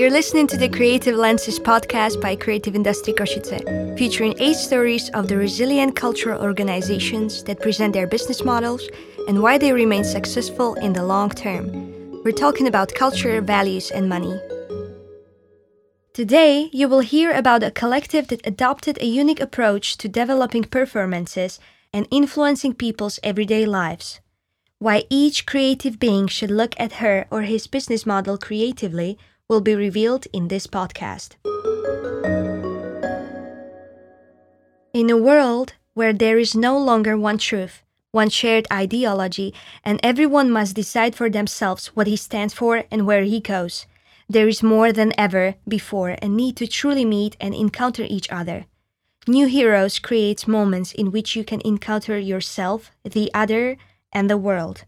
You're listening to the Creative Lenses podcast by Creative Industry Košice, featuring eight stories of the resilient cultural organizations that present their business models and why they remain successful in the long term. We're talking about culture, values, and money. Today, you will hear about a collective that adopted a unique approach to developing performances and influencing people's everyday lives. Why each creative being should look at her or his business model creatively will be revealed in this podcast. In a world where there is no longer one truth, one shared ideology, and everyone must decide for themselves what he stands for and where he goes, there is more than ever before a need to truly meet and encounter each other. New Heroes creates moments in which you can encounter yourself, the other, and the world.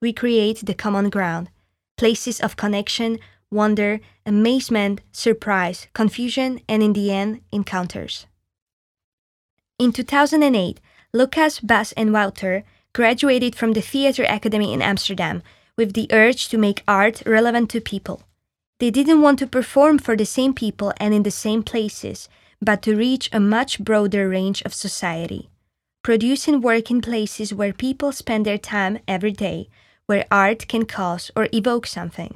We create the common ground, places of connection, wonder, amazement, surprise, confusion, and in the end, encounters. In 2008, Lucas, Bas, and Wouter graduated from the Theatre Academy in Amsterdam with the urge to make art relevant to people. They didn't want to perform for the same people and in the same places, but to reach a much broader range of society producing work in places where people spend their time every day, where art can cause or evoke something.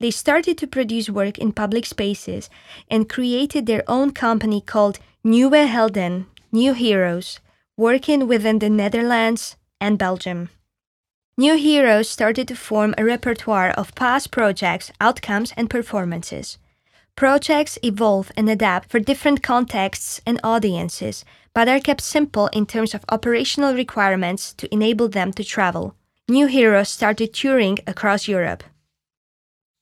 They started to produce work in public spaces and created their own company called Nieuwe Helden, New Heroes, working within the Netherlands and Belgium. New Heroes started to form a repertoire of past projects, outcomes, and performances. Projects evolve and adapt for different contexts and audiences, but are kept simple in terms of operational requirements to enable them to travel. New Heroes started touring across Europe.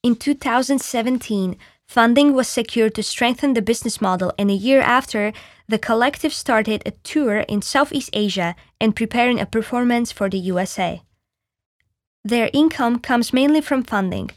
In 2017, funding was secured to strengthen the business model, and a year after, the collective started a tour in Southeast Asia and preparing a performance for the USA. Their income comes mainly from funding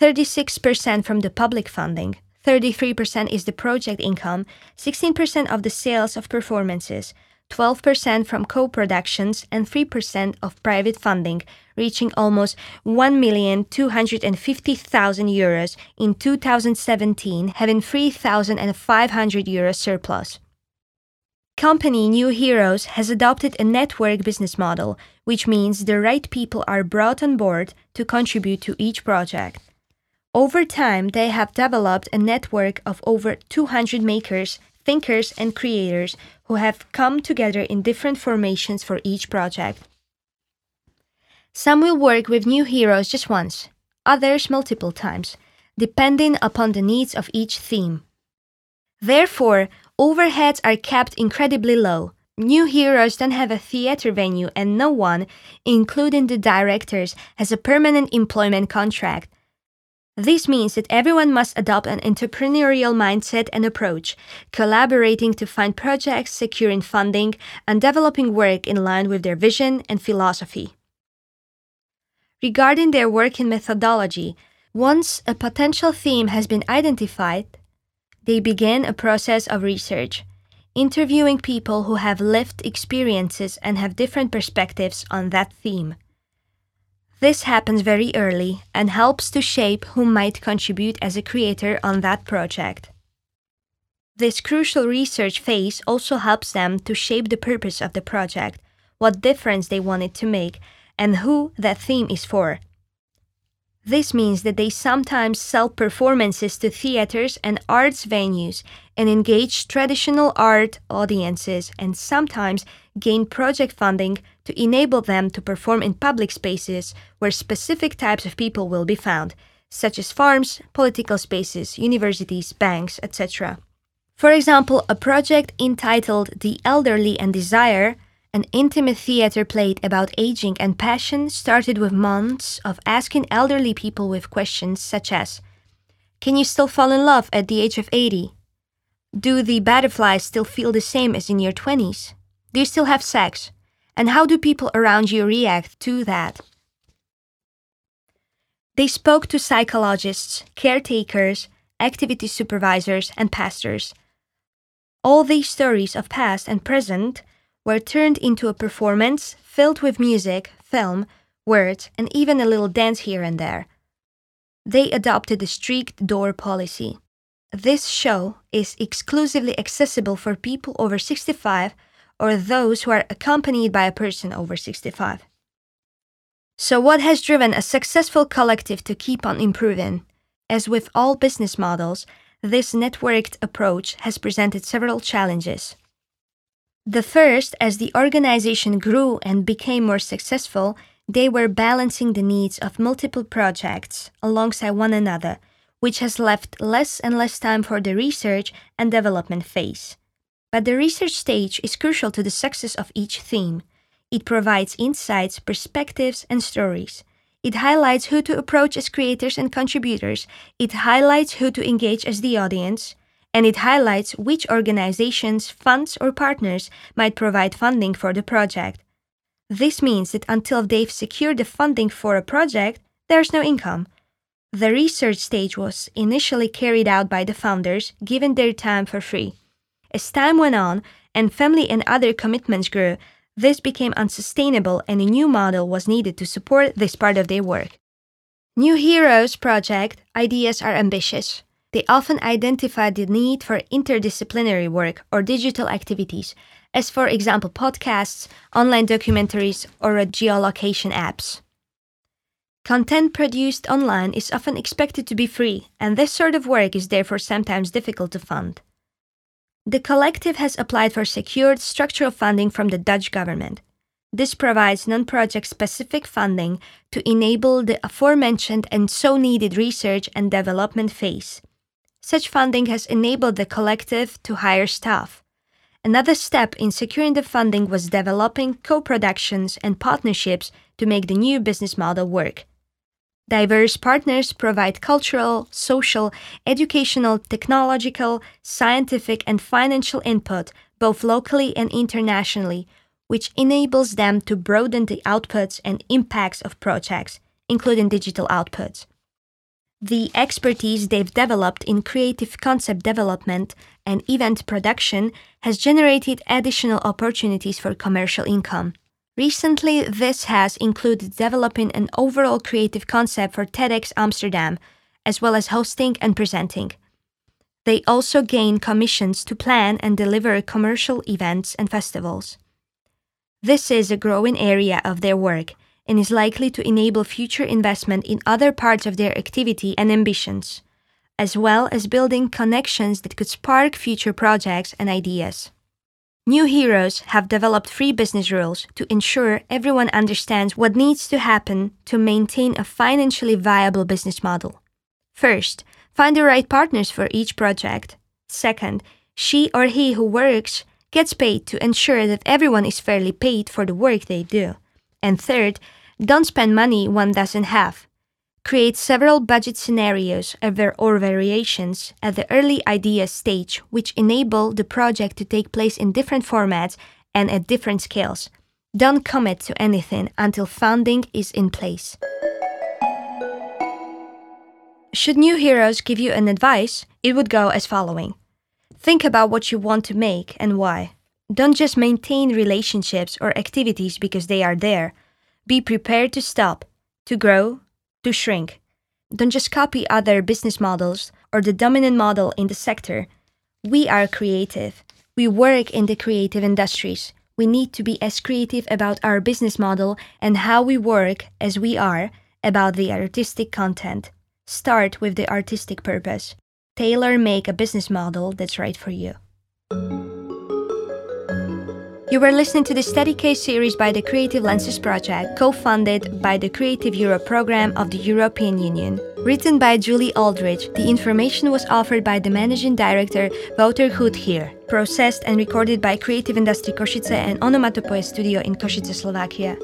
36% from the public funding, 33% is the project income, 16% of the sales of performances, 12% from co productions, and 3% of private funding, reaching almost 1,250,000 euros in 2017, having 3,500 euros surplus. Company New Heroes has adopted a network business model, which means the right people are brought on board to contribute to each project. Over time, they have developed a network of over 200 makers, thinkers, and creators who have come together in different formations for each project. Some will work with new heroes just once, others multiple times, depending upon the needs of each theme. Therefore, overheads are kept incredibly low. New heroes don't have a theater venue, and no one, including the directors, has a permanent employment contract this means that everyone must adopt an entrepreneurial mindset and approach, collaborating to find projects, securing funding, and developing work in line with their vision and philosophy. Regarding their work working methodology, once a potential theme has been identified, they begin a process of research, interviewing people who have lived experiences and have different perspectives on that theme. This happens very early and helps to shape who might contribute as a creator on that project. This crucial research phase also helps them to shape the purpose of the project, what difference they want it to make, and who that theme is for. This means that they sometimes sell performances to theaters and arts venues and engage traditional art audiences and sometimes gain project funding to enable them to perform in public spaces where specific types of people will be found, such as farms, political spaces, universities, banks, etc. For example, a project entitled The Elderly and Desire an intimate theater played about aging and passion started with months of asking elderly people with questions such as Can you still fall in love at the age of 80? Do the butterflies still feel the same as in your 20s? Do you still have sex? And how do people around you react to that? They spoke to psychologists, caretakers, activity supervisors, and pastors. All these stories of past and present were turned into a performance filled with music, film, words, and even a little dance here and there. they adopted a strict door policy. This show is exclusively accessible for people over 65 or those who are accompanied by a person over 65. So, what has driven a successful collective to keep on improving? As with all business models, this networked approach has presented several challenges. The first, as the organization grew and became more successful, they were balancing the needs of multiple projects alongside one another, which has left less and less time for the research and development phase. But the research stage is crucial to the success of each theme. It provides insights, perspectives, and stories. It highlights who to approach as creators and contributors. It highlights who to engage as the audience. And it highlights which organizations, funds, or partners might provide funding for the project. This means that until they've secured the funding for a project, there's no income. The research stage was initially carried out by the founders, given their time for free. As time went on and family and other commitments grew, this became unsustainable and a new model was needed to support this part of their work. New Heroes project ideas are ambitious. They often identify the need for interdisciplinary work or digital activities, as for example podcasts, online documentaries, or geolocation apps. Content produced online is often expected to be free, and this sort of work is therefore sometimes difficult to fund. The collective has applied for secured structural funding from the Dutch government. This provides non project specific funding to enable the aforementioned and so needed research and development phase. Such funding has enabled the collective to hire staff. Another step in securing the funding was developing co productions and partnerships to make the new business model work. Diverse partners provide cultural, social, educational, technological, scientific, and financial input, both locally and internationally, which enables them to broaden the outputs and impacts of projects, including digital outputs. The expertise they've developed in creative concept development and event production has generated additional opportunities for commercial income. Recently, this has included developing an overall creative concept for TEDx Amsterdam, as well as hosting and presenting. They also gain commissions to plan and deliver commercial events and festivals. This is a growing area of their work and is likely to enable future investment in other parts of their activity and ambitions, as well as building connections that could spark future projects and ideas. New Heroes have developed free business rules to ensure everyone understands what needs to happen to maintain a financially viable business model. First, find the right partners for each project. Second, she or he who works gets paid to ensure that everyone is fairly paid for the work they do. And third, don't spend money one doesn't have. Create several budget scenarios or variations at the early idea stage, which enable the project to take place in different formats and at different scales. Don't commit to anything until funding is in place. Should new heroes give you an advice, it would go as following. Think about what you want to make and why. Don't just maintain relationships or activities because they are there. Be prepared to stop, to grow, to shrink. Don't just copy other business models or the dominant model in the sector. We are creative. We work in the creative industries. We need to be as creative about our business model and how we work as we are about the artistic content. Start with the artistic purpose. Tailor make a business model that's right for you. You were listening to the Study Case series by the Creative Lenses Project, co funded by the Creative Europe program of the European Union. Written by Julie Aldridge, the information was offered by the managing director Wouter Hood here. Processed and recorded by Creative Industry Košice and Onomatopoe Studio in Košice, Slovakia.